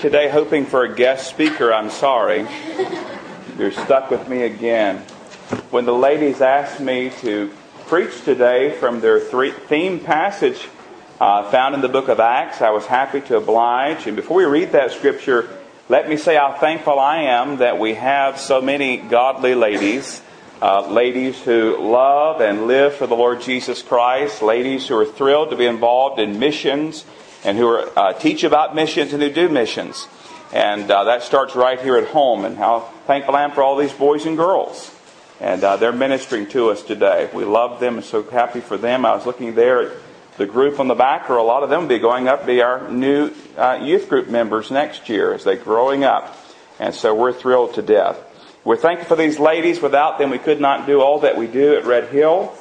Today hoping for a guest speaker, I'm sorry. You're stuck with me again. When the ladies asked me to preach today from their three, theme passage uh, found in the book of Acts, I was happy to oblige. And before we read that scripture, let me say how thankful I am that we have so many godly ladies. Uh, ladies who love and live for the Lord Jesus Christ, ladies who are thrilled to be involved in missions and who are, uh, teach about missions and who do missions. And uh, that starts right here at home. And how thankful I am for all these boys and girls. And uh, they're ministering to us today. We love them and so happy for them. I was looking there at the group on the back, or a lot of them will be going up be our new uh, youth group members next year as they're growing up. And so we're thrilled to death. We're thankful for these ladies. Without them, we could not do all that we do at Red Hill.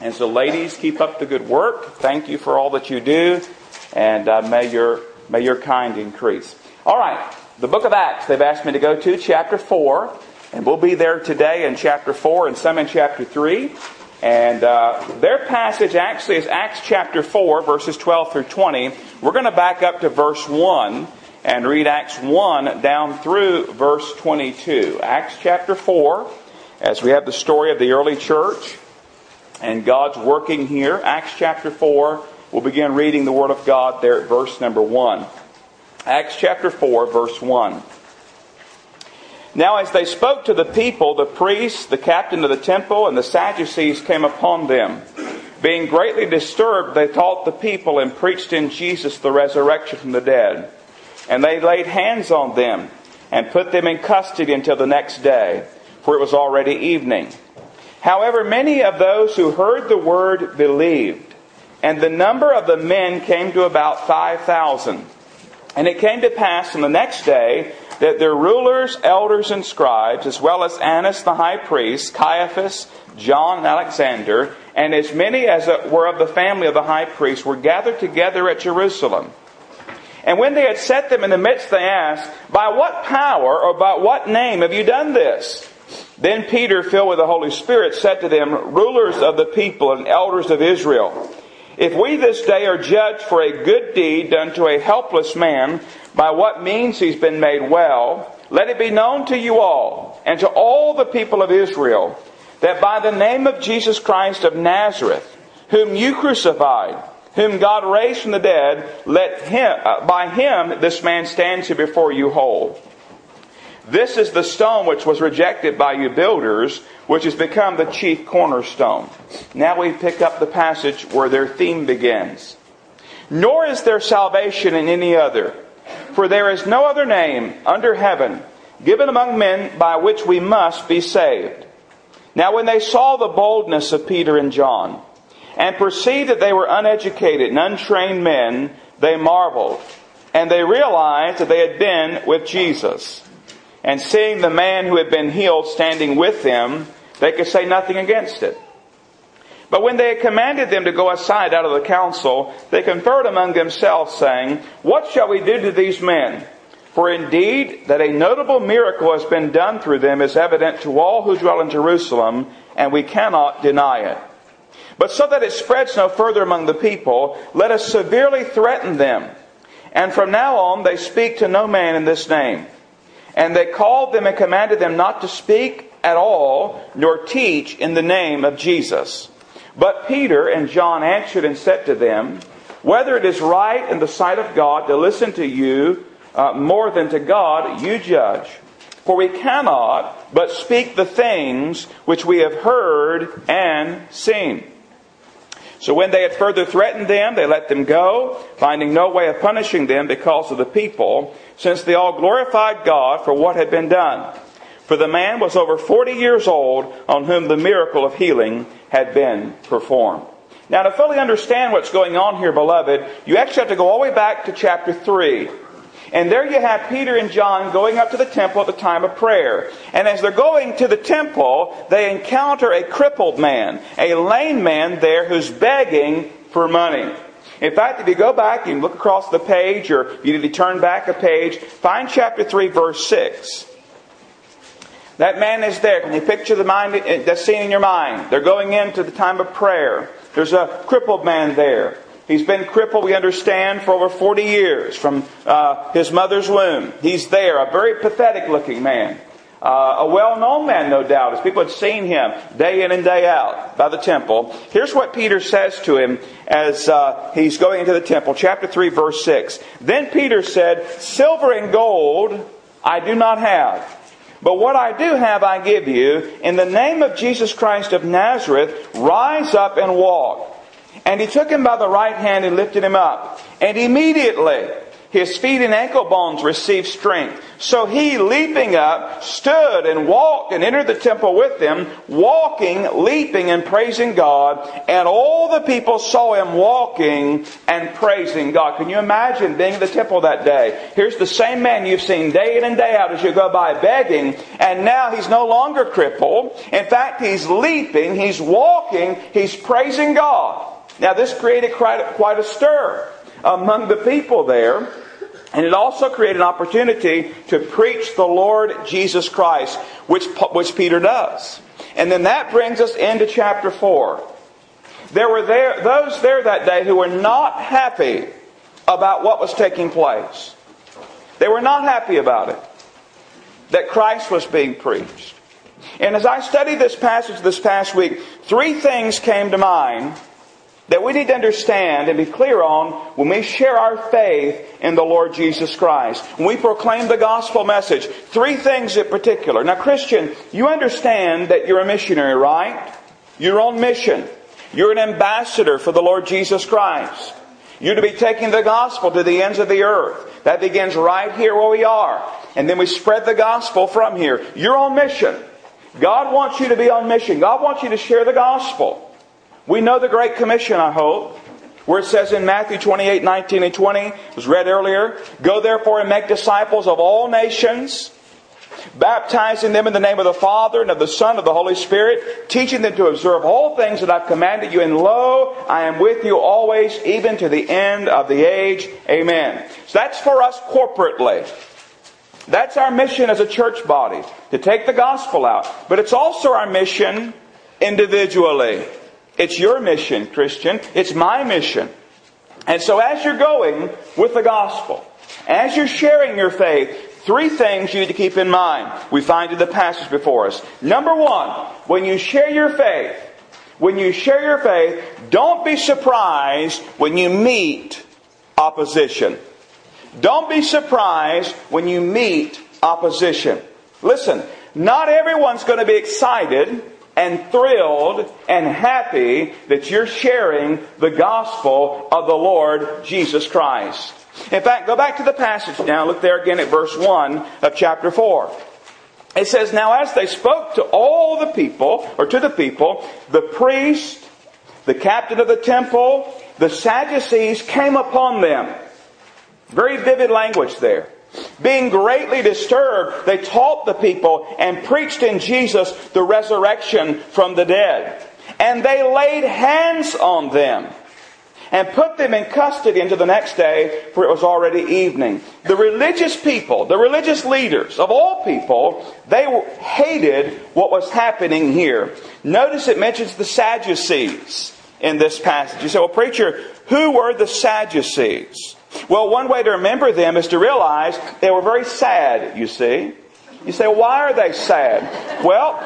And so, ladies, keep up the good work. Thank you for all that you do and uh, may your may your kind increase. All right, the book of Acts. They've asked me to go to chapter four, and we'll be there today in chapter four and some in chapter three. And uh, their passage actually is Acts chapter 4, verses 12 through 20. We're going to back up to verse 1 and read Acts 1 down through verse 22. Acts chapter 4, as we have the story of the early church and God's working here. Acts chapter 4, We'll begin reading the Word of God there at verse number 1. Acts chapter 4, verse 1. Now, as they spoke to the people, the priests, the captain of the temple, and the Sadducees came upon them. Being greatly disturbed, they taught the people and preached in Jesus the resurrection from the dead. And they laid hands on them and put them in custody until the next day, for it was already evening. However, many of those who heard the word believed. And the number of the men came to about 5,000. And it came to pass on the next day that their rulers, elders, and scribes, as well as Annas the high priest, Caiaphas, John, and Alexander, and as many as were of the family of the high priest, were gathered together at Jerusalem. And when they had set them in the midst, they asked, By what power or by what name have you done this? Then Peter, filled with the Holy Spirit, said to them, Rulers of the people and elders of Israel, if we this day are judged for a good deed done to a helpless man, by what means he's been made well, let it be known to you all and to all the people of Israel that by the name of Jesus Christ of Nazareth, whom you crucified, whom God raised from the dead, let him, uh, by him this man stands here before you whole. This is the stone which was rejected by you builders, which has become the chief cornerstone. Now we pick up the passage where their theme begins. Nor is there salvation in any other, for there is no other name under heaven given among men by which we must be saved. Now when they saw the boldness of Peter and John, and perceived that they were uneducated and untrained men, they marveled, and they realized that they had been with Jesus. And seeing the man who had been healed standing with them, they could say nothing against it. But when they had commanded them to go aside out of the council, they conferred among themselves, saying, What shall we do to these men? For indeed, that a notable miracle has been done through them is evident to all who dwell in Jerusalem, and we cannot deny it. But so that it spreads no further among the people, let us severely threaten them. And from now on, they speak to no man in this name. And they called them and commanded them not to speak at all, nor teach in the name of Jesus. But Peter and John answered and said to them, Whether it is right in the sight of God to listen to you uh, more than to God, you judge. For we cannot but speak the things which we have heard and seen. So when they had further threatened them, they let them go, finding no way of punishing them because of the people, since they all glorified God for what had been done. For the man was over 40 years old on whom the miracle of healing had been performed. Now, to fully understand what's going on here, beloved, you actually have to go all the way back to chapter 3. And there you have Peter and John going up to the temple at the time of prayer. And as they're going to the temple, they encounter a crippled man, a lame man there who's begging for money. In fact, if you go back and look across the page, or you need to turn back a page, find chapter 3, verse 6. That man is there. Can you picture the mind, that scene in your mind? They're going into the time of prayer. There's a crippled man there. He's been crippled, we understand, for over 40 years from uh, his mother's womb. He's there, a very pathetic looking man. Uh, a well-known man, no doubt, as people had seen him day in and day out by the temple. Here's what Peter says to him as uh, he's going into the temple, chapter 3, verse 6. Then Peter said, Silver and gold I do not have. But what I do have I give you. In the name of Jesus Christ of Nazareth, rise up and walk. And he took him by the right hand and lifted him up. And immediately his feet and ankle bones received strength. So he, leaping up, stood and walked and entered the temple with them, walking, leaping, and praising God. And all the people saw him walking and praising God. Can you imagine being in the temple that day? Here's the same man you've seen day in and day out as you go by begging, and now he's no longer crippled. In fact, he's leaping, he's walking, he's praising God. Now this created quite a stir among the people there. And it also created an opportunity to preach the Lord Jesus Christ, which, which Peter does. And then that brings us into chapter 4. There were there, those there that day who were not happy about what was taking place. They were not happy about it. That Christ was being preached. And as I studied this passage this past week, three things came to mind that we need to understand and be clear on when we share our faith in the Lord Jesus Christ. When we proclaim the gospel message, three things in particular. Now, Christian, you understand that you're a missionary, right? You're on mission. You're an ambassador for the Lord Jesus Christ. You're to be taking the gospel to the ends of the earth. That begins right here where we are. And then we spread the gospel from here. You're on mission. God wants you to be on mission. God wants you to share the gospel. We know the Great Commission, I hope, where it says in Matthew 28, 19 and 20, was read earlier, Go therefore and make disciples of all nations, baptizing them in the name of the Father and of the Son and of the Holy Spirit, teaching them to observe all things that I've commanded you, and lo, I am with you always, even to the end of the age. Amen. So that's for us corporately. That's our mission as a church body, to take the gospel out. But it's also our mission individually. It's your mission, Christian. It's my mission. And so as you're going with the gospel, as you're sharing your faith, three things you need to keep in mind. We find in the passage before us. Number one, when you share your faith, when you share your faith, don't be surprised when you meet opposition. Don't be surprised when you meet opposition. Listen, not everyone's going to be excited and thrilled and happy that you're sharing the gospel of the Lord Jesus Christ. In fact, go back to the passage now. Look there again at verse 1 of chapter 4. It says, Now as they spoke to all the people, or to the people, the priest, the captain of the temple, the Sadducees came upon them. Very vivid language there. Being greatly disturbed, they taught the people and preached in Jesus the resurrection from the dead. And they laid hands on them and put them in custody until the next day, for it was already evening. The religious people, the religious leaders of all people, they hated what was happening here. Notice it mentions the Sadducees in this passage. You say, well, preacher, who were the Sadducees? Well, one way to remember them is to realize they were very sad, you see. You say, why are they sad? Well,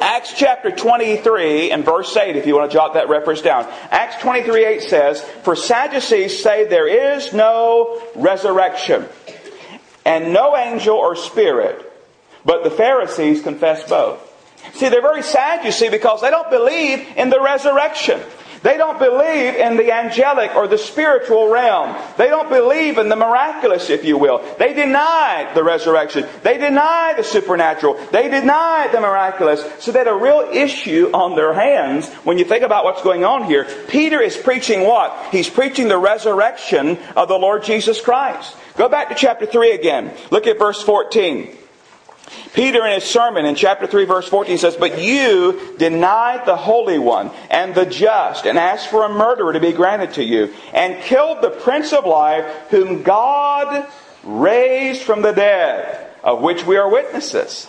Acts chapter 23 and verse 8, if you want to jot that reference down. Acts 23 8 says, For Sadducees say there is no resurrection, and no angel or spirit, but the Pharisees confess both. See, they're very sad, you see, because they don't believe in the resurrection. They don't believe in the angelic or the spiritual realm. They don't believe in the miraculous, if you will. They deny the resurrection. They deny the supernatural. They deny the miraculous. So they had a real issue on their hands when you think about what's going on here. Peter is preaching what? He's preaching the resurrection of the Lord Jesus Christ. Go back to chapter 3 again. Look at verse 14. Peter, in his sermon in chapter 3, verse 14, says, But you denied the Holy One and the just, and asked for a murderer to be granted to you, and killed the Prince of Life, whom God raised from the dead, of which we are witnesses.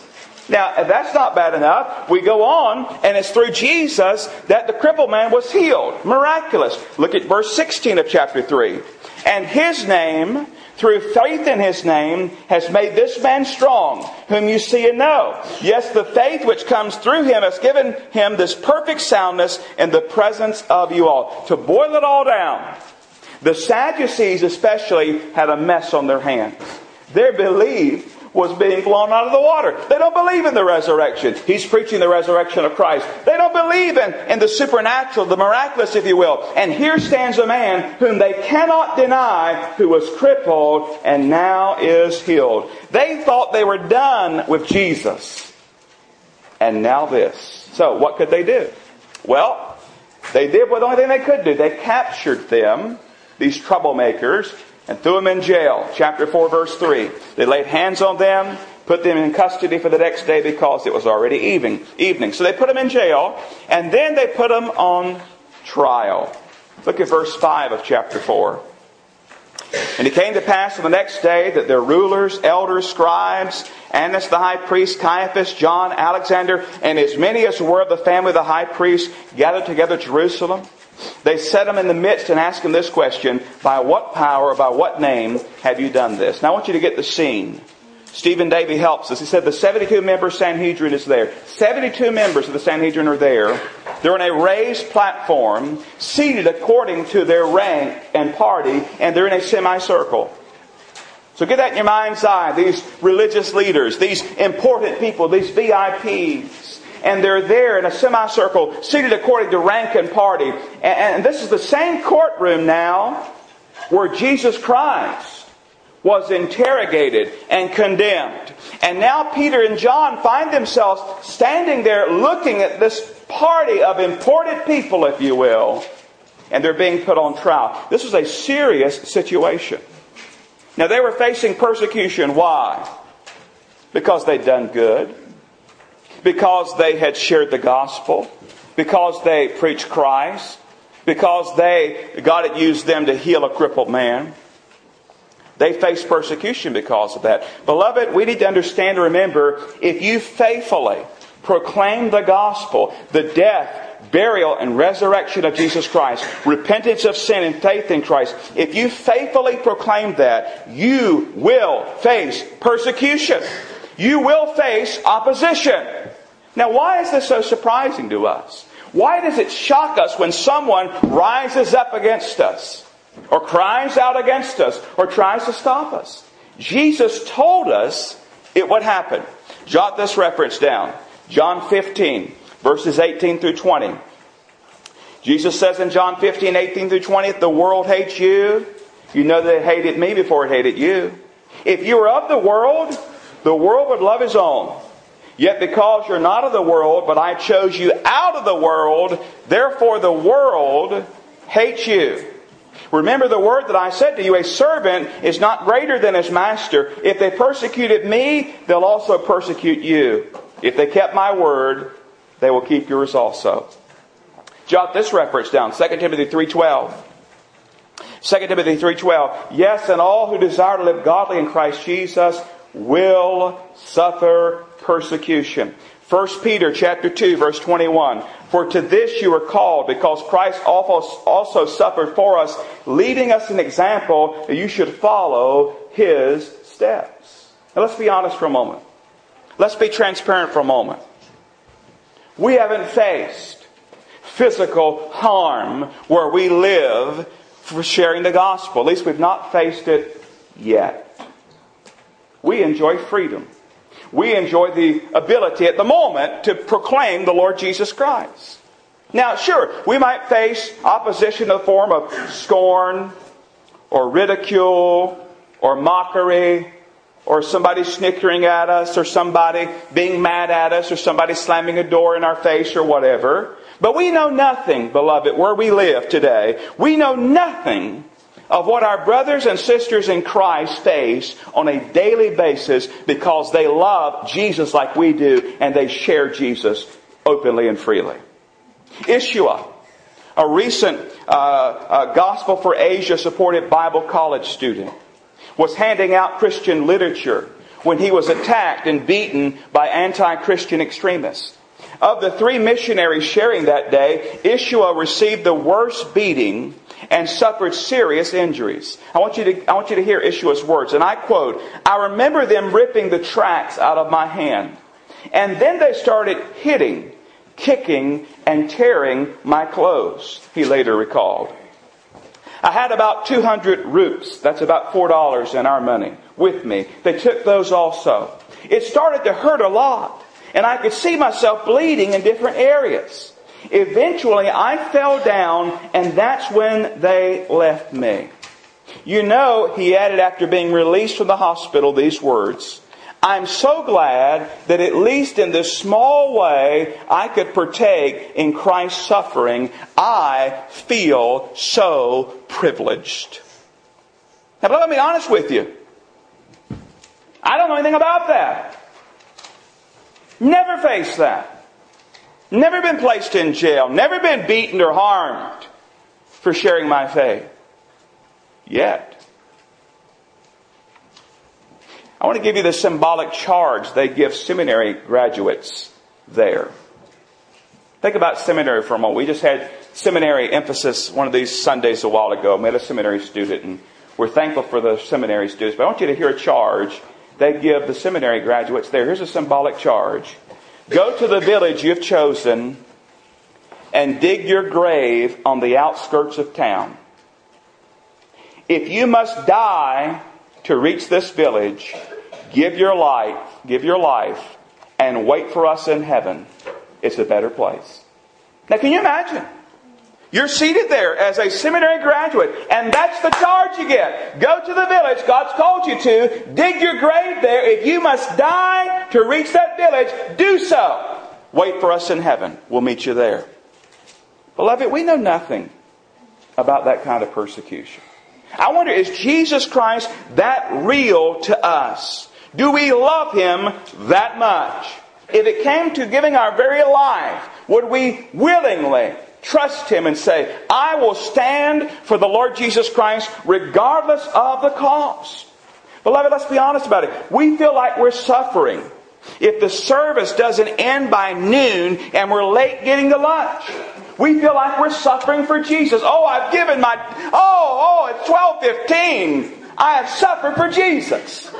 Now, if that's not bad enough, we go on, and it's through Jesus that the crippled man was healed. Miraculous. Look at verse 16 of chapter 3. And his name, through faith in his name, has made this man strong, whom you see and know. Yes, the faith which comes through him has given him this perfect soundness in the presence of you all. To boil it all down, the Sadducees especially had a mess on their hands. They believed was being blown out of the water. They don't believe in the resurrection. He's preaching the resurrection of Christ. They don't believe in, in the supernatural, the miraculous, if you will. And here stands a man whom they cannot deny who was crippled and now is healed. They thought they were done with Jesus. And now this. So what could they do? Well, they did what the only thing they could do. They captured them, these troublemakers, and threw them in jail. Chapter 4, verse 3. They laid hands on them, put them in custody for the next day because it was already evening. evening. So they put them in jail, and then they put them on trial. Look at verse 5 of chapter 4. And it came to pass on the next day that their rulers, elders, scribes, Annas the high priest, Caiaphas, John, Alexander, and as many as were of the family of the high priest gathered together at Jerusalem. They set him in the midst and asked him this question By what power, by what name have you done this? Now I want you to get the scene. Stephen Davey helps us. He said the 72 member Sanhedrin is there. 72 members of the Sanhedrin are there. They're on a raised platform, seated according to their rank and party, and they're in a semicircle. So get that in your mind's eye. These religious leaders, these important people, these VIPs, and they're there in a semicircle, seated according to rank and party. And, this is the same courtroom now where Jesus Christ was interrogated and condemned. And now Peter and John find themselves standing there looking at this party of important people, if you will, and they're being put on trial. This was a serious situation. Now they were facing persecution. Why? Because they'd done good because they had shared the gospel, because they preached Christ, because they, God had used them to heal a crippled man. They faced persecution because of that. Beloved, we need to understand and remember if you faithfully proclaim the gospel, the death, burial, and resurrection of Jesus Christ, repentance of sin and faith in Christ, if you faithfully proclaim that, you will face persecution. You will face opposition. Now, why is this so surprising to us? Why does it shock us when someone rises up against us, or cries out against us, or tries to stop us? Jesus told us it would happen. Jot this reference down John 15, verses 18 through 20. Jesus says in John 15, 18 through 20, if the world hates you, you know that it hated me before it hated you. If you were of the world, the world would love his own. Yet because you're not of the world, but I chose you out of the world, therefore the world hates you. Remember the word that I said to you, a servant is not greater than his master. If they persecuted me, they'll also persecute you. If they kept my word, they will keep yours also. Jot this reference down, 2 Timothy 3.12. 2 Timothy 3.12. Yes, and all who desire to live godly in Christ Jesus will suffer persecution. 1 Peter chapter 2 verse 21. For to this you are called because Christ also suffered for us, leading us an example that you should follow his steps. Now let's be honest for a moment. Let's be transparent for a moment. We haven't faced physical harm where we live for sharing the gospel. At least we've not faced it yet. We enjoy freedom we enjoy the ability at the moment to proclaim the Lord Jesus Christ. Now, sure, we might face opposition in the form of scorn or ridicule or mockery or somebody snickering at us or somebody being mad at us or somebody slamming a door in our face or whatever. But we know nothing, beloved, where we live today. We know nothing of what our brothers and sisters in Christ face on a daily basis because they love Jesus like we do and they share Jesus openly and freely. Ishua, a recent uh, uh, Gospel for Asia supported Bible college student, was handing out Christian literature when he was attacked and beaten by anti-Christian extremists. Of the three missionaries sharing that day, Ishua received the worst beating and suffered serious injuries. I want you to, I want you to hear Ishua's words, and I quote, I remember them ripping the tracks out of my hand. And then they started hitting, kicking, and tearing my clothes, he later recalled. I had about 200 rupees, that's about $4 in our money, with me. They took those also. It started to hurt a lot, and I could see myself bleeding in different areas. Eventually, I fell down, and that's when they left me. You know, he added after being released from the hospital these words I'm so glad that at least in this small way I could partake in Christ's suffering. I feel so privileged. Now, but let me be honest with you. I don't know anything about that. Never faced that. Never been placed in jail. Never been beaten or harmed for sharing my faith. Yet. I want to give you the symbolic charge they give seminary graduates there. Think about seminary for a moment. We just had seminary emphasis one of these Sundays a while ago. I met a seminary student and we're thankful for the seminary students. But I want you to hear a charge they give the seminary graduates there. Here's a symbolic charge. Go to the village you've chosen and dig your grave on the outskirts of town. If you must die to reach this village, give your life, give your life, and wait for us in heaven. It's a better place. Now, can you imagine? You're seated there as a seminary graduate, and that's the charge you get. Go to the village God's called you to, dig your grave there. If you must die to reach that village, do so. Wait for us in heaven. We'll meet you there. Beloved, we know nothing about that kind of persecution. I wonder, is Jesus Christ that real to us? Do we love Him that much? If it came to giving our very life, would we willingly trust Him and say, I will stand for the Lord Jesus Christ regardless of the cost? Beloved, let's be honest about it. We feel like we're suffering if the service doesn't end by noon and we're late getting to lunch. We feel like we're suffering for Jesus. Oh, I've given my, oh, oh, it's 1215. I have suffered for Jesus.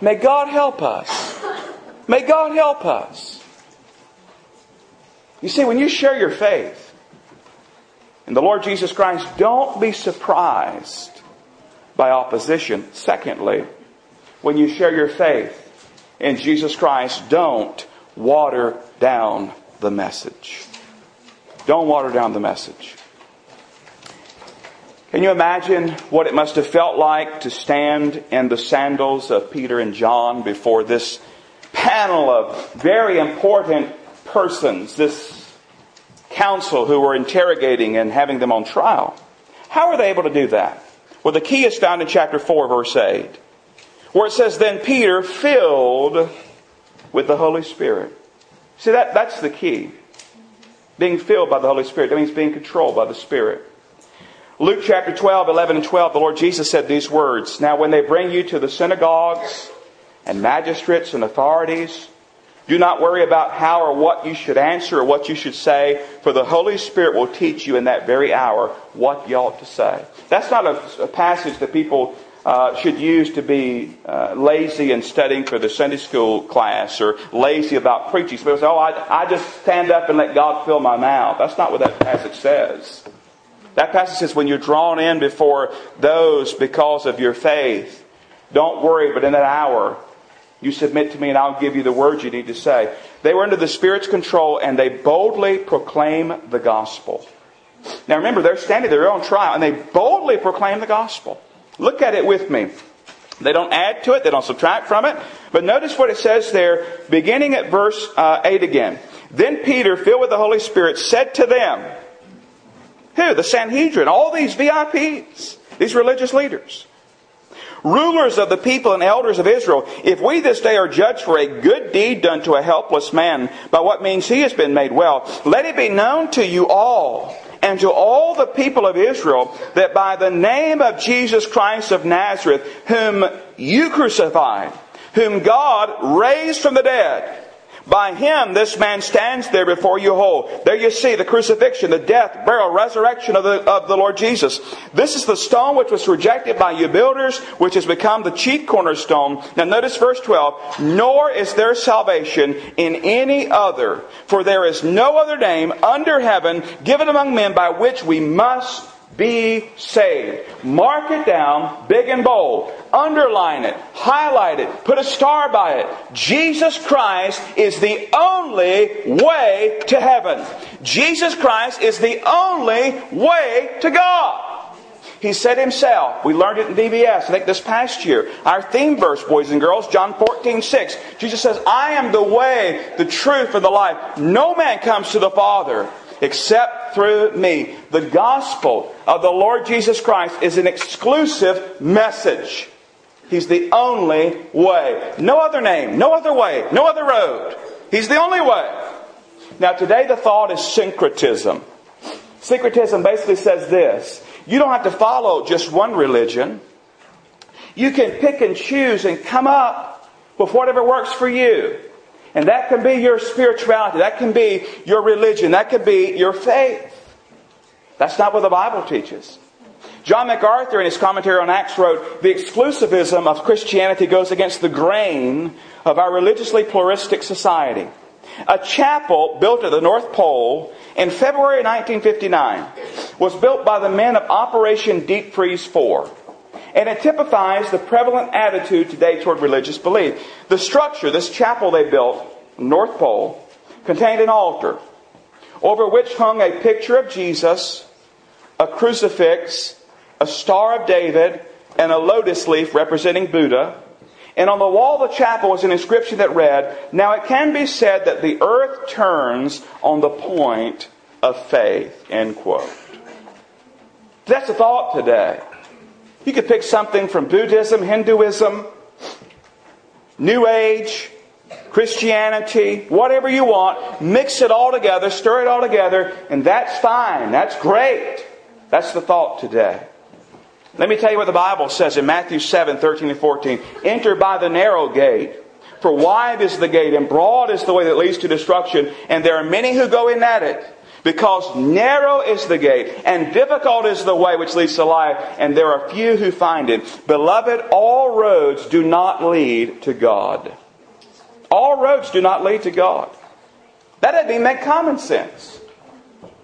May God help us. May God help us. You see, when you share your faith in the Lord Jesus Christ, don't be surprised by opposition. Secondly, when you share your faith in Jesus Christ, don't water down the message. Don't water down the message. Can you imagine what it must have felt like to stand in the sandals of Peter and John before this panel of very important persons, this council who were interrogating and having them on trial? How are they able to do that? Well, the key is found in chapter 4, verse 8, where it says, Then Peter, filled with the Holy Spirit. See, that, that's the key. Being filled by the Holy Spirit. That means being controlled by the Spirit. Luke chapter 12, 11 and 12, the Lord Jesus said these words Now, when they bring you to the synagogues and magistrates and authorities, do not worry about how or what you should answer or what you should say, for the Holy Spirit will teach you in that very hour what you ought to say. That's not a, a passage that people uh, should use to be uh, lazy in studying for the Sunday school class or lazy about preaching. People say, oh, I, I just stand up and let God fill my mouth. That's not what that passage says. That passage says when you're drawn in before those because of your faith, don't worry, but in that hour, you submit to me and I'll give you the words you need to say. They were under the Spirit's control and they boldly proclaim the gospel. Now remember, they're standing there on trial and they boldly proclaim the gospel. Look at it with me. They don't add to it, they don't subtract from it. But notice what it says there, beginning at verse uh, 8 again. Then Peter, filled with the Holy Spirit, said to them, Who? The Sanhedrin, all these VIPs, these religious leaders, rulers of the people and elders of Israel, if we this day are judged for a good deed done to a helpless man, by what means he has been made well, let it be known to you all and to all the people of Israel that by the name of Jesus Christ of Nazareth, whom you crucified, whom God raised from the dead. By him, this man stands there before you whole. There you see the crucifixion, the death, burial, resurrection of the, of the Lord Jesus. This is the stone which was rejected by you builders, which has become the chief cornerstone. Now notice verse 12. Nor is there salvation in any other, for there is no other name under heaven given among men by which we must be saved. Mark it down big and bold. Underline it. Highlight it. Put a star by it. Jesus Christ is the only way to heaven. Jesus Christ is the only way to God. He said himself, we learned it in VBS, I think this past year. Our theme verse, boys and girls, John 14, 6. Jesus says, I am the way, the truth, and the life. No man comes to the Father except through me. The gospel of the Lord Jesus Christ is an exclusive message. He's the only way. No other name, no other way, no other road. He's the only way. Now, today the thought is syncretism. Syncretism basically says this you don't have to follow just one religion. You can pick and choose and come up with whatever works for you. And that can be your spirituality. That can be your religion. That can be your faith. That's not what the Bible teaches. John MacArthur, in his commentary on Acts, wrote The exclusivism of Christianity goes against the grain of our religiously pluralistic society. A chapel built at the North Pole in February 1959 was built by the men of Operation Deep Freeze 4. And it typifies the prevalent attitude today toward religious belief. The structure, this chapel they built, North Pole, contained an altar over which hung a picture of Jesus, a crucifix, a Star of David, and a lotus leaf representing Buddha. And on the wall of the chapel was an inscription that read, Now it can be said that the earth turns on the point of faith. End quote. That's the thought today. You could pick something from Buddhism, Hinduism, New Age, Christianity, whatever you want, mix it all together, stir it all together, and that's fine. That's great. That's the thought today. Let me tell you what the Bible says in Matthew 7 13 and 14. Enter by the narrow gate, for wide is the gate, and broad is the way that leads to destruction, and there are many who go in at it. Because narrow is the gate, and difficult is the way which leads to life, and there are few who find it. Beloved, all roads do not lead to God. All roads do not lead to God. That doesn't even make common sense.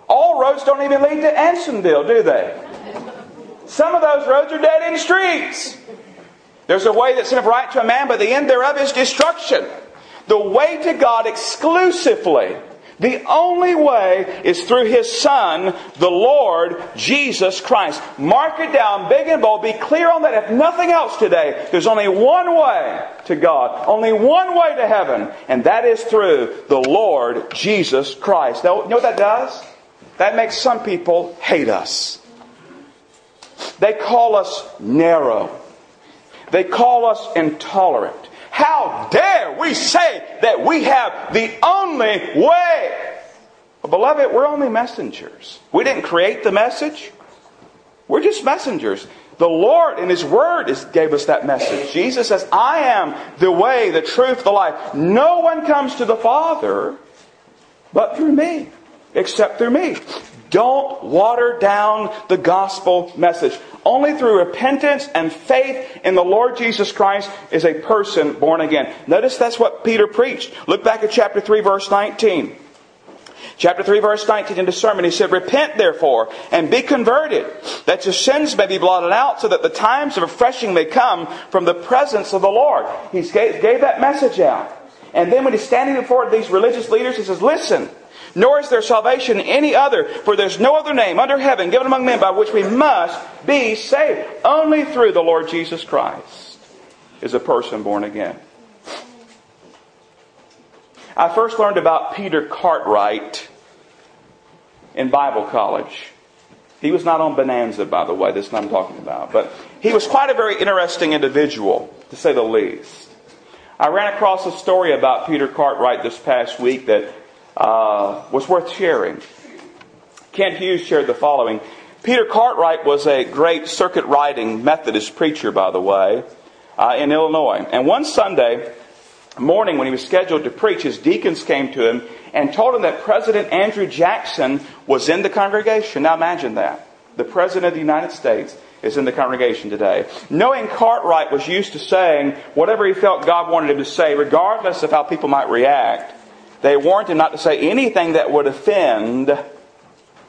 All roads don't even lead to Ansonville, do they? Some of those roads are dead end streets. There's a way that seemeth right to a man, but the end thereof is destruction. The way to God exclusively the only way is through His Son, the Lord Jesus Christ. Mark it down big and bold. Be clear on that. If nothing else today, there's only one way to God, only one way to heaven, and that is through the Lord Jesus Christ. Now, you know what that does? That makes some people hate us. They call us narrow. They call us intolerant. How dare we say that we have the only way? Well, beloved, we're only messengers. We didn't create the message. We're just messengers. The Lord in His Word is, gave us that message. Jesus says, I am the way, the truth, the life. No one comes to the Father but through me, except through me. Don't water down the gospel message. Only through repentance and faith in the Lord Jesus Christ is a person born again. Notice that's what Peter preached. Look back at chapter 3 verse 19. Chapter 3 verse 19 in the sermon, he said, Repent therefore and be converted, that your sins may be blotted out, so that the times of refreshing may come from the presence of the Lord. He gave, that message out. And then when he's standing before these religious leaders, he says, Listen, nor is there salvation in any other, for there's no other name under heaven given among men by which we must be saved. Only through the Lord Jesus Christ is a person born again. I first learned about Peter Cartwright in Bible college. He was not on Bonanza, by the way, this is what I'm talking about. But he was quite a very interesting individual, to say the least. I ran across a story about Peter Cartwright this past week that uh, was worth sharing. Kent Hughes shared the following. Peter Cartwright was a great circuit riding Methodist preacher, by the way. uh, in Illinois. And one Sunday morning, when he was scheduled to preach, his deacons came to him and told him that President Andrew Jackson was in the congregation. Now imagine that. The President of the United States is in the congregation today. Knowing Cartwright was used to saying whatever he felt God wanted him to say, regardless of how people might react, they warned him not to say anything that would offend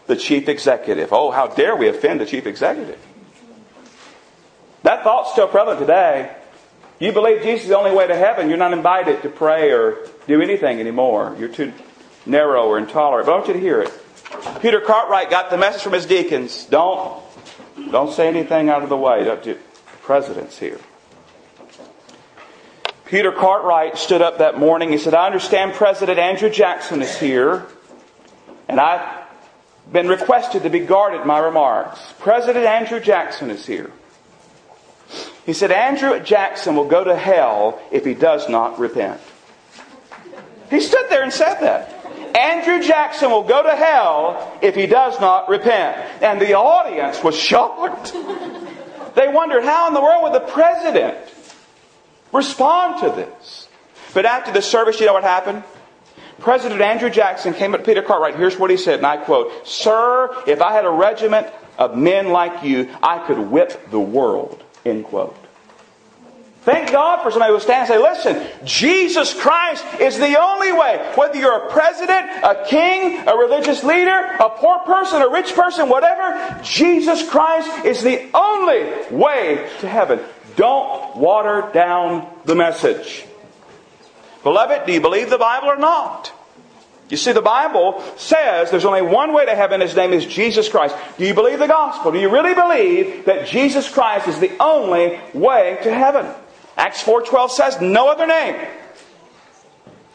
the chief executive. Oh, how dare we offend the chief executive? That thought's still prevalent today. You believe Jesus is the only way to heaven, you're not invited to pray or do anything anymore. You're too narrow or intolerant. But I want you to hear it. Peter Cartwright got the message from his deacons. Don't, don't say anything out of the way. The president's here. Peter Cartwright stood up that morning. He said, I understand President Andrew Jackson is here, and I've been requested to be guarded my remarks. President Andrew Jackson is here. He said, Andrew Jackson will go to hell if he does not repent. He stood there and said that. Andrew Jackson will go to hell if he does not repent. And the audience was shocked. They wondered how in the world would the president respond to this? But after the service, you know what happened? President Andrew Jackson came up to Peter Cartwright. Here's what he said, and I quote, Sir, if I had a regiment of men like you, I could whip the world. End quote. Thank God for somebody who will stand and say, listen, Jesus Christ is the only way. Whether you're a president, a king, a religious leader, a poor person, a rich person, whatever, Jesus Christ is the only way to heaven. Don't water down the message. Beloved, do you believe the Bible or not? You see, the Bible says there's only one way to heaven. His name is Jesus Christ. Do you believe the gospel? Do you really believe that Jesus Christ is the only way to heaven? Acts 4.12 says no other name.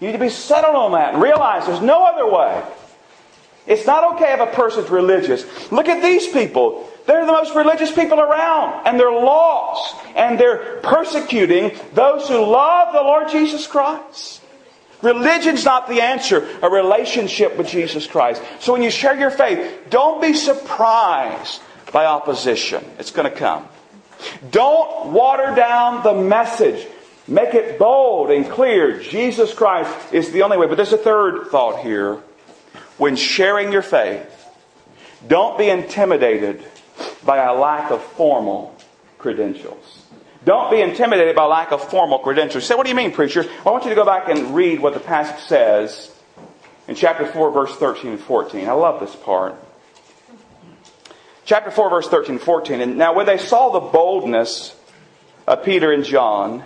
You need to be settled on that and realize there's no other way. It's not okay if a person's religious. Look at these people. They're the most religious people around, and they're lost, and they're persecuting those who love the Lord Jesus Christ. Religion's not the answer, a relationship with Jesus Christ. So when you share your faith, don't be surprised by opposition. It's going to come. Don't water down the message. Make it bold and clear. Jesus Christ is the only way. But there's a third thought here. When sharing your faith, don't be intimidated by a lack of formal credentials. Don't be intimidated by lack of formal credentials. Say, what do you mean, preacher? I want you to go back and read what the passage says in chapter 4, verse 13 and 14. I love this part. Chapter 4, verse 13 and 14. And now when they saw the boldness of Peter and John,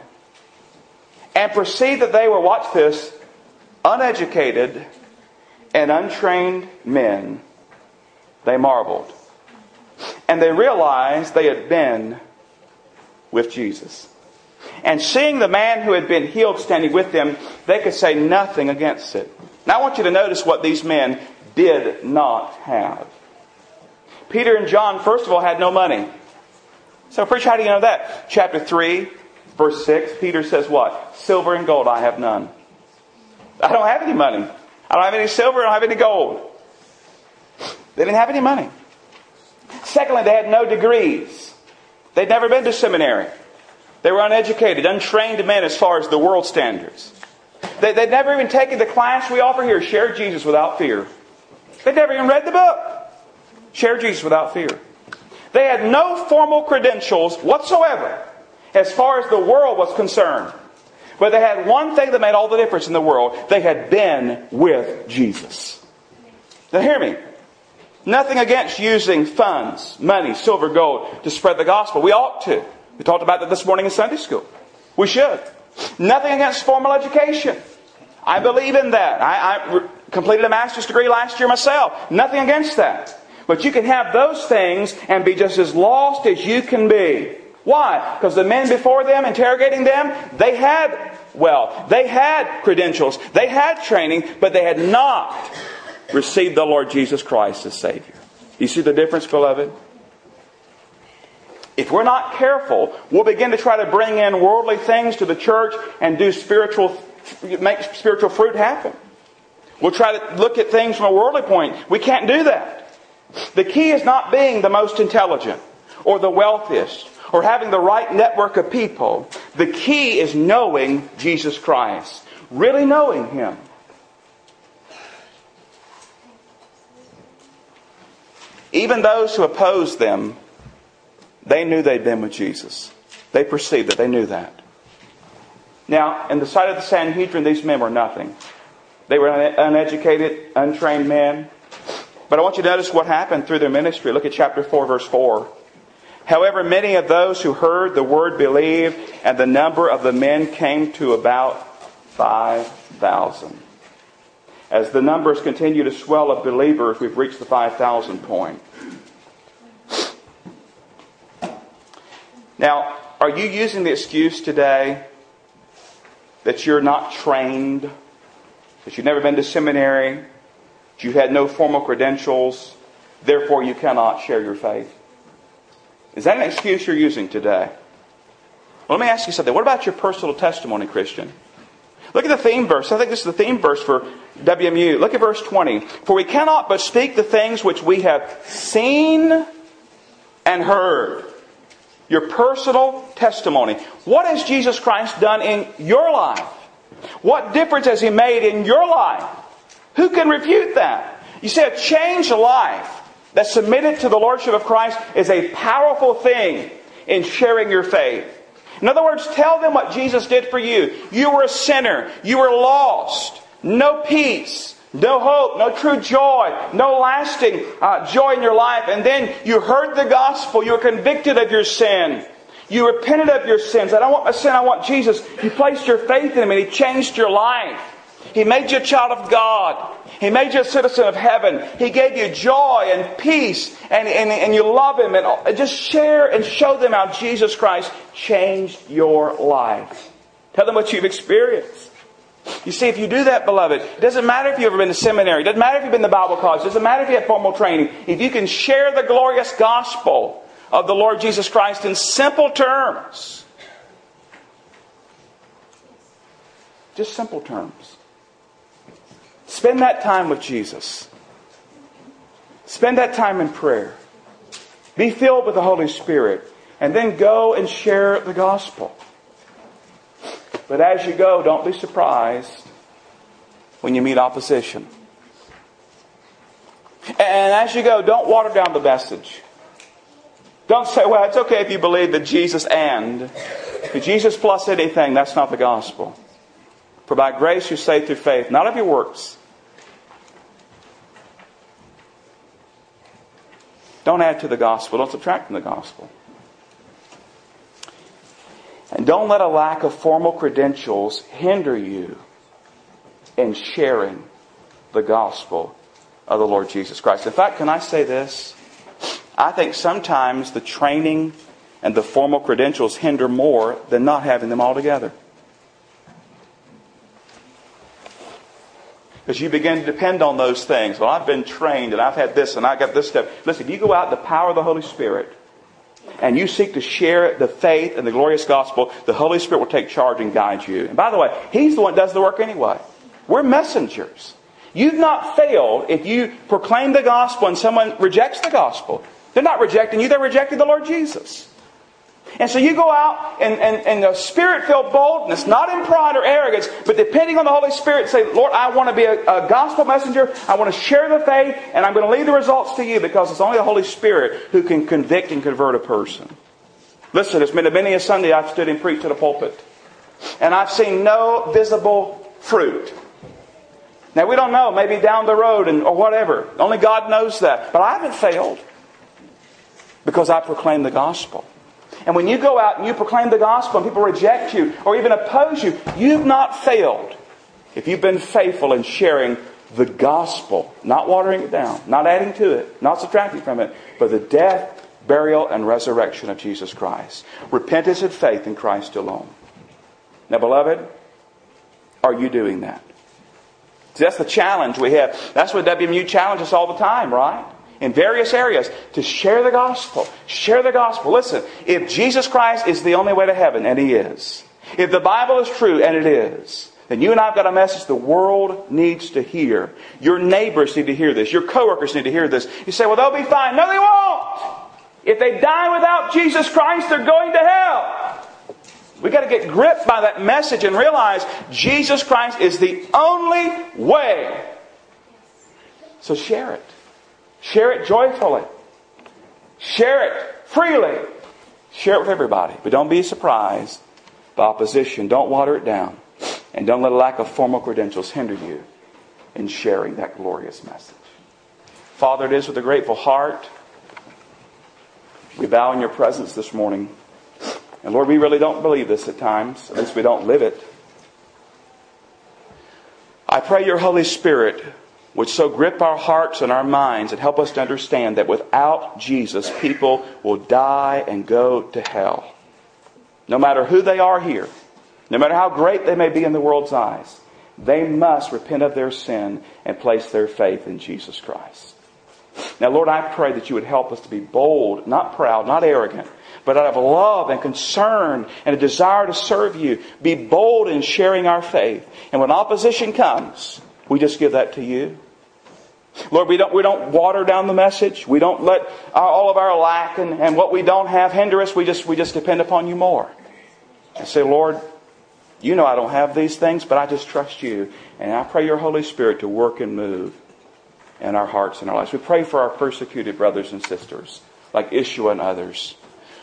and perceived that they were, watch this, uneducated and untrained men, they marveled. And they realized they had been with Jesus. And seeing the man who had been healed standing with them, they could say nothing against it. Now I want you to notice what these men did not have. Peter and John, first of all, had no money. So, preacher, how do you know that? Chapter 3, verse 6, Peter says what? Silver and gold I have none. I don't have any money. I don't have any silver, I don't have any gold. They didn't have any money. Secondly, they had no degrees. They'd never been to seminary. They were uneducated, untrained men as far as the world standards. They, would never even taken the class we offer here, Share Jesus Without Fear. They'd never even read the book, Share Jesus Without Fear. They had no formal credentials whatsoever as far as the world was concerned. But they had one thing that made all the difference in the world. They had been with Jesus. Now hear me. Nothing against using funds, money, silver, gold to spread the gospel. We ought to. We talked about that this morning in Sunday school. We should. Nothing against formal education. I believe in that. I, I completed a master's degree last year myself. Nothing against that. But you can have those things and be just as lost as you can be. Why? Because the men before them interrogating them, they had, well, they had credentials, they had training, but they had not received the Lord Jesus Christ as Savior. You see the difference, beloved? If we're not careful, we'll begin to try to bring in worldly things to the church and do spiritual, make spiritual fruit happen. We'll try to look at things from a worldly point. We can't do that. The key is not being the most intelligent or the wealthiest or having the right network of people. The key is knowing Jesus Christ, really knowing Him. Even those who opposed them, they knew they'd been with Jesus. They perceived that. They knew that. Now, in the sight of the Sanhedrin, these men were nothing. They were uneducated, untrained men. But I want you to notice what happened through their ministry. Look at chapter 4, verse 4. However, many of those who heard the word believed, and the number of the men came to about 5,000. As the numbers continue to swell of believers, we've reached the 5,000 point. Now, are you using the excuse today that you're not trained, that you've never been to seminary, that you had no formal credentials, therefore you cannot share your faith? Is that an excuse you're using today? Well, let me ask you something. What about your personal testimony, Christian? Look at the theme verse. I think this is the theme verse for WMU. Look at verse 20. For we cannot but speak the things which we have seen and heard. Your personal testimony. What has Jesus Christ done in your life? What difference has He made in your life? Who can refute that? You see, a changed life that's submitted to the Lordship of Christ is a powerful thing in sharing your faith. In other words, tell them what Jesus did for you. You were a sinner. You were lost. No peace. No hope, no true joy, no lasting uh, joy in your life. And then you heard the gospel. You were convicted of your sin. You repented of your sins. I don't want my sin. I want Jesus. You placed your faith in Him and He changed your life. He made you a child of God. He made you a citizen of heaven. He gave you joy and peace and, and, and you love Him. And just share and show them how Jesus Christ changed your life. Tell them what you've experienced. You see, if you do that, beloved, it doesn't matter if you've ever been to seminary. It doesn't matter if you've been to Bible college. It doesn't matter if you have formal training. If you can share the glorious gospel of the Lord Jesus Christ in simple terms, just simple terms, Spend that time with Jesus. Spend that time in prayer. Be filled with the Holy Spirit. And then go and share the gospel. But as you go, don't be surprised when you meet opposition. And as you go, don't water down the message. Don't say, well, it's okay if you believe that Jesus and. Jesus plus anything, that's not the gospel. For by grace you're saved through faith, not of your works, Don't add to the gospel. Don't subtract from the gospel. And don't let a lack of formal credentials hinder you in sharing the gospel of the Lord Jesus Christ. In fact, can I say this? I think sometimes the training and the formal credentials hinder more than not having them all together. Because you begin to depend on those things. Well, I've been trained and I've had this and I got this stuff. Listen, if you go out in the power of the Holy Spirit and you seek to share the faith and the glorious gospel, the Holy Spirit will take charge and guide you. And by the way, He's the one that does the work anyway. We're messengers. You've not failed if you proclaim the gospel and someone rejects the gospel. They're not rejecting you, they're rejecting the Lord Jesus. And so you go out and, and, and a spirit filled boldness, not in pride or arrogance, but depending on the Holy Spirit, say, Lord, I want to be a, a gospel messenger. I want to share the faith, and I'm going to leave the results to you because it's only the Holy Spirit who can convict and convert a person. Listen, it's been many a Sunday I've stood and preached at a pulpit, and I've seen no visible fruit. Now we don't know, maybe down the road and, or whatever. Only God knows that. But I haven't failed because I proclaim the gospel. And when you go out and you proclaim the gospel and people reject you or even oppose you, you've not failed if you've been faithful in sharing the gospel, not watering it down, not adding to it, not subtracting from it, but the death, burial, and resurrection of Jesus Christ. Repentance and faith in Christ alone. Now, beloved, are you doing that? See, that's the challenge we have. That's what WMU challenges us all the time, right? In various areas to share the gospel. Share the gospel. Listen, if Jesus Christ is the only way to heaven, and He is, if the Bible is true, and it is, then you and I have got a message the world needs to hear. Your neighbors need to hear this. Your coworkers need to hear this. You say, well, they'll be fine. No, they won't. If they die without Jesus Christ, they're going to hell. We've got to get gripped by that message and realize Jesus Christ is the only way. So share it. Share it joyfully. Share it freely. Share it with everybody. But don't be surprised by opposition. Don't water it down. And don't let a lack of formal credentials hinder you in sharing that glorious message. Father, it is with a grateful heart. We bow in your presence this morning. And Lord, we really don't believe this at times. At least we don't live it. I pray your Holy Spirit would so grip our hearts and our minds and help us to understand that without Jesus, people will die and go to hell. No matter who they are here, no matter how great they may be in the world's eyes, they must repent of their sin and place their faith in Jesus Christ. Now, Lord, I pray that you would help us to be bold, not proud, not arrogant, but out of love and concern and a desire to serve you, be bold in sharing our faith. And when opposition comes, we just give that to you. Lord, we don't, we don't water down the message. We don't let all of our lack and, and what we don't have hinder us. We just, we just depend upon you more. And say, Lord, you know I don't have these things, but I just trust you. And I pray your Holy Spirit to work and move in our hearts and our lives. We pray for our persecuted brothers and sisters, like Ishua and others,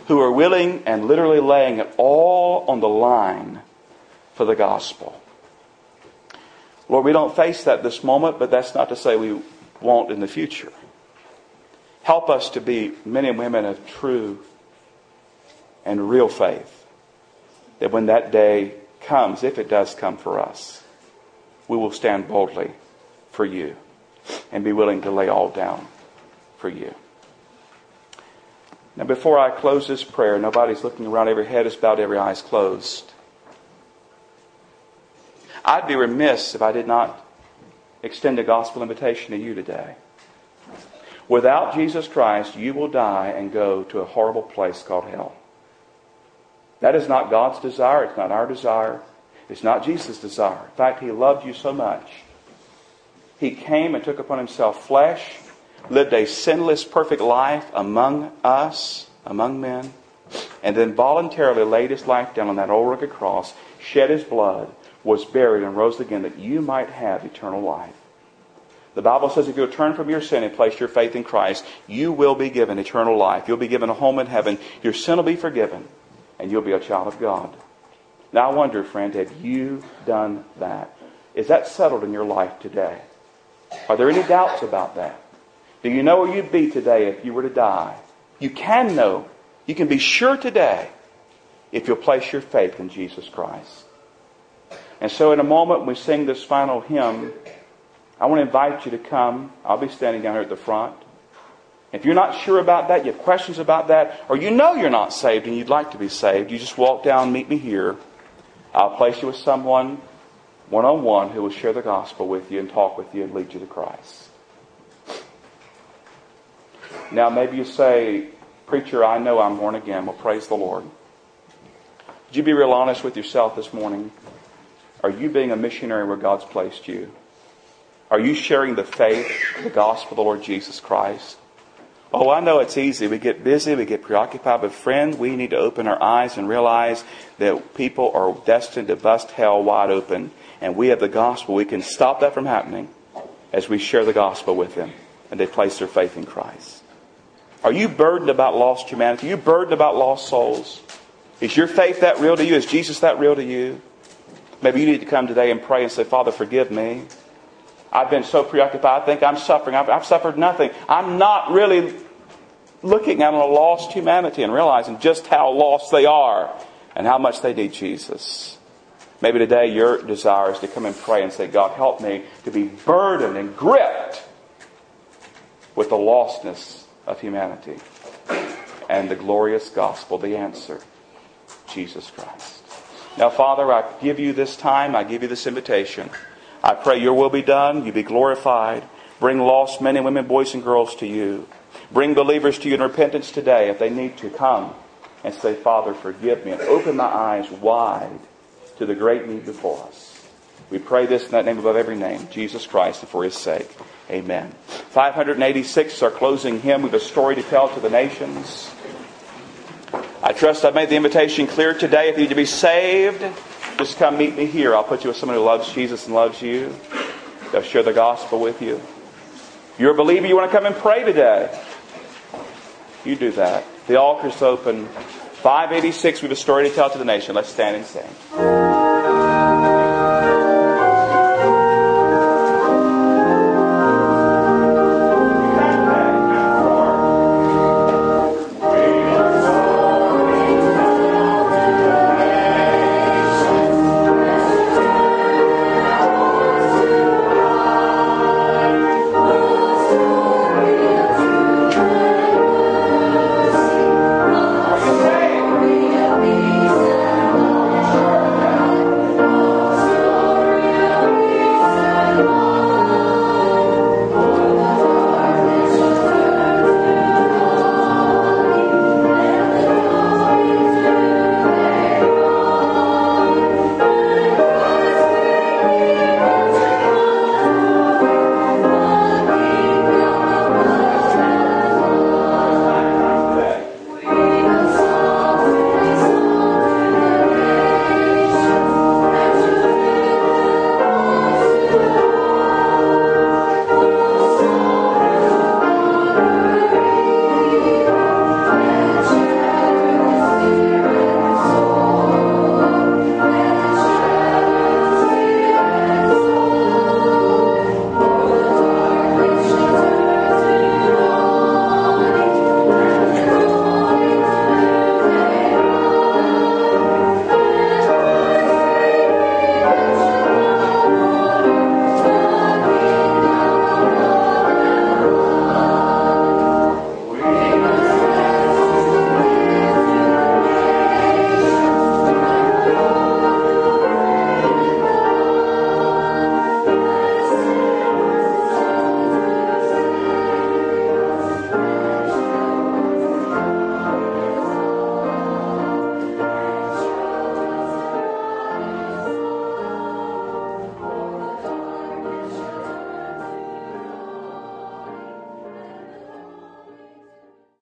who are willing and literally laying it all on the line for the gospel. Lord, we don't face that this moment, but that's not to say we won't in the future. Help us to be men and women of true and real faith. That when that day comes, if it does come for us, we will stand boldly for you and be willing to lay all down for you. Now, before I close this prayer, nobody's looking around, every head is bowed, every eye is closed. I'd be remiss if I did not extend a gospel invitation to you today. Without Jesus Christ, you will die and go to a horrible place called hell. That is not God's desire. It's not our desire. It's not Jesus' desire. In fact, He loved you so much. He came and took upon Himself flesh, lived a sinless, perfect life among us, among men, and then voluntarily laid His life down on that old rugged cross, shed His blood, was buried, and rose again that you might have eternal life. The Bible says if you'll turn from your sin and place your faith in Christ, you will be given eternal life. You'll be given a home in heaven. Your sin will be forgiven and you'll be a child of God. Now I wonder, friend, have you done that? Is that settled in your life today? Are there any doubts about that? Do you know where you'd be today if you were to die? You can know. You can be sure today if you'll place your faith in Jesus Christ. And so in a moment when we sing this final hymn, I want to invite you to come. I'll be standing down here at the front. If you're not sure about that, you have questions about that, or you know you're not saved and you'd like to be saved, you just walk down, meet me here. I'll place you with someone one on one who will share the gospel with you and talk with you and lead you to Christ. Now, maybe you say, Preacher, I know I'm born again. Well, praise the Lord. Would you be real honest with yourself this morning? Are you being a missionary where God's placed you? Are you sharing the faith, the gospel of the Lord Jesus Christ? Oh, I know it's easy. We get busy, we get preoccupied, but friend, we need to open our eyes and realize that people are destined to bust hell wide open, and we have the gospel. We can stop that from happening as we share the gospel with them and they place their faith in Christ. Are you burdened about lost humanity? Are you burdened about lost souls? Is your faith that real to you? Is Jesus that real to you? Maybe you need to come today and pray and say, Father, forgive me. I've been so preoccupied. I think I'm suffering. I've, I've suffered nothing. I'm not really looking at a lost humanity and realizing just how lost they are and how much they need Jesus. Maybe today your desire is to come and pray and say, God, help me to be burdened and gripped with the lostness of humanity and the glorious gospel, the answer, Jesus Christ. Now, Father, I give you this time. I give you this invitation. I pray your will be done, you be glorified. Bring lost men and women, boys and girls to you. Bring believers to you in repentance today if they need to come and say, Father, forgive me, and open my eyes wide to the great need before us. We pray this in that name above every name, Jesus Christ, and for his sake. Amen. 586 is our closing hymn. We have a story to tell to the nations. Trust I've made the invitation clear today. If you need to be saved, just come meet me here. I'll put you with someone who loves Jesus and loves you. They'll share the gospel with you. If you're a believer, you want to come and pray today. You do that. The altar's open. 586, we have a story to tell to the nation. Let's stand and sing.